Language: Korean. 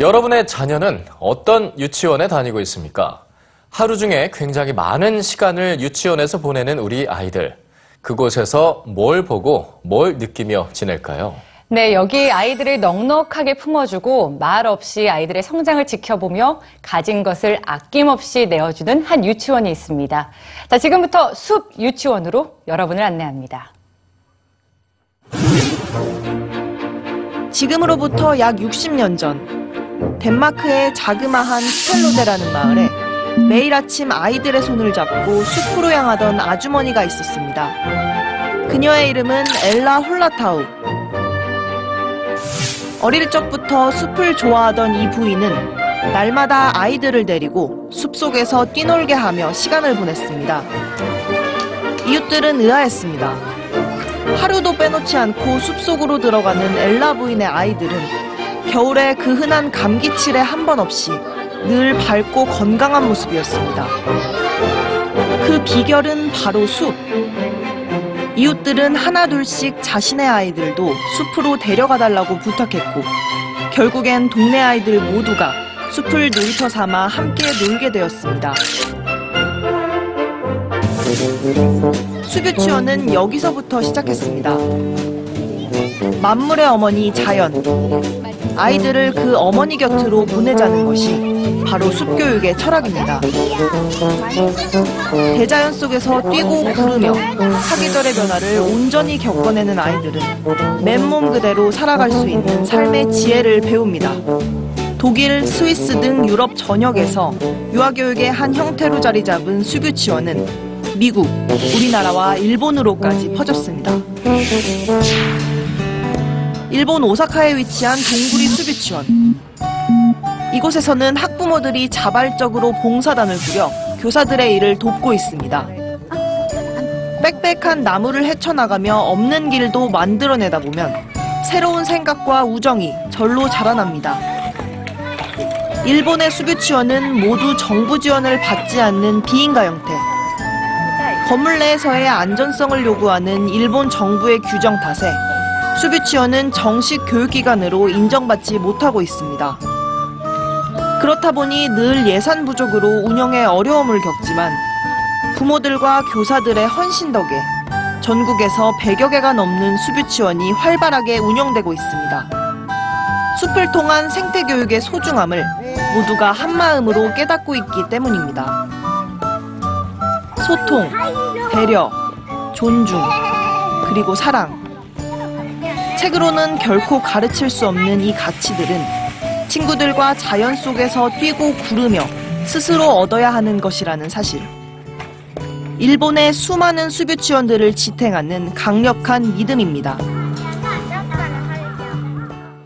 여러분의 자녀는 어떤 유치원에 다니고 있습니까? 하루 중에 굉장히 많은 시간을 유치원에서 보내는 우리 아이들. 그곳에서 뭘 보고 뭘 느끼며 지낼까요? 네, 여기 아이들을 넉넉하게 품어주고 말 없이 아이들의 성장을 지켜보며 가진 것을 아낌없이 내어주는 한 유치원이 있습니다. 자, 지금부터 숲 유치원으로 여러분을 안내합니다. 지금으로부터 약 60년 전 덴마크의 자그마한 스텔로데라는 마을에 매일 아침 아이들의 손을 잡고 숲으로 향하던 아주머니가 있었습니다. 그녀의 이름은 엘라 홀라타우. 어릴 적부터 숲을 좋아하던 이 부인은 날마다 아이들을 데리고 숲속에서 뛰놀게 하며 시간을 보냈습니다. 이웃들은 의아했습니다. 하루도 빼놓지 않고 숲속으로 들어가는 엘라 부인의 아이들은 겨울에 그 흔한 감기칠에 한 번 없이 늘 밝고 건강한 모습이었습니다. 그 비결은 바로 숲. 이웃들은 하나둘씩 자신의 아이들도 숲으로 데려가 달라고 부탁했고, 결국엔 동네 아이들 모두가 숲을 놀이터 삼아 함께 놀게 되었습니다. 숲유치원은 여기서부터 시작했습니다. 만물의 어머니 자연. 아이들을 그 어머니 곁으로 보내자는 것이 바로 숲교육의 철학입니다. 대자연 속에서 뛰고 구르며 사계절의 변화를 온전히 겪어내는 아이들은 맨몸 그대로 살아갈 수 있는 삶의 지혜를 배웁니다. 독일, 스위스 등 유럽 전역에서 유아교육의 한 형태로 자리 잡은 수교치원은 미국, 우리나라와 일본으로까지 퍼졌습니다. 일본 오사카에 위치한 동구리 수비치원. 이곳에서는 학부모들이 자발적으로 봉사단을 꾸려 교사들의 일을 돕고 있습니다. 빽빽한 나무를 헤쳐나가며 없는 길도 만들어내다 보면 새로운 생각과 우정이 절로 자라납니다. 일본의 수교치원은 모두 정부 지원을 받지 않는 비인가 형태. 건물 내에서의 안전성을 요구하는 일본 정부의 규정 탓에 수비치원은 정식 교육기관으로 인정받지 못하고 있습니다. 그렇다 보니 늘 예산 부족으로 운영에 어려움을 겪지만 부모들과 교사들의 헌신 덕에 전국에서 100여 개가 넘는 수비치원이 활발하게 운영되고 있습니다. 숲을 통한 생태교육의 소중함을 모두가 한마음으로 깨닫고 있기 때문입니다. 소통, 배려, 존중, 그리고 사랑. 책으로는 결코 가르칠 수 없는 이 가치들은 친구들과 자연 속에서 뛰고 구르며 스스로 얻어야 하는 것이라는 사실. 일본의 수많은 수교치원들을 지탱하는 강력한 믿음입니다.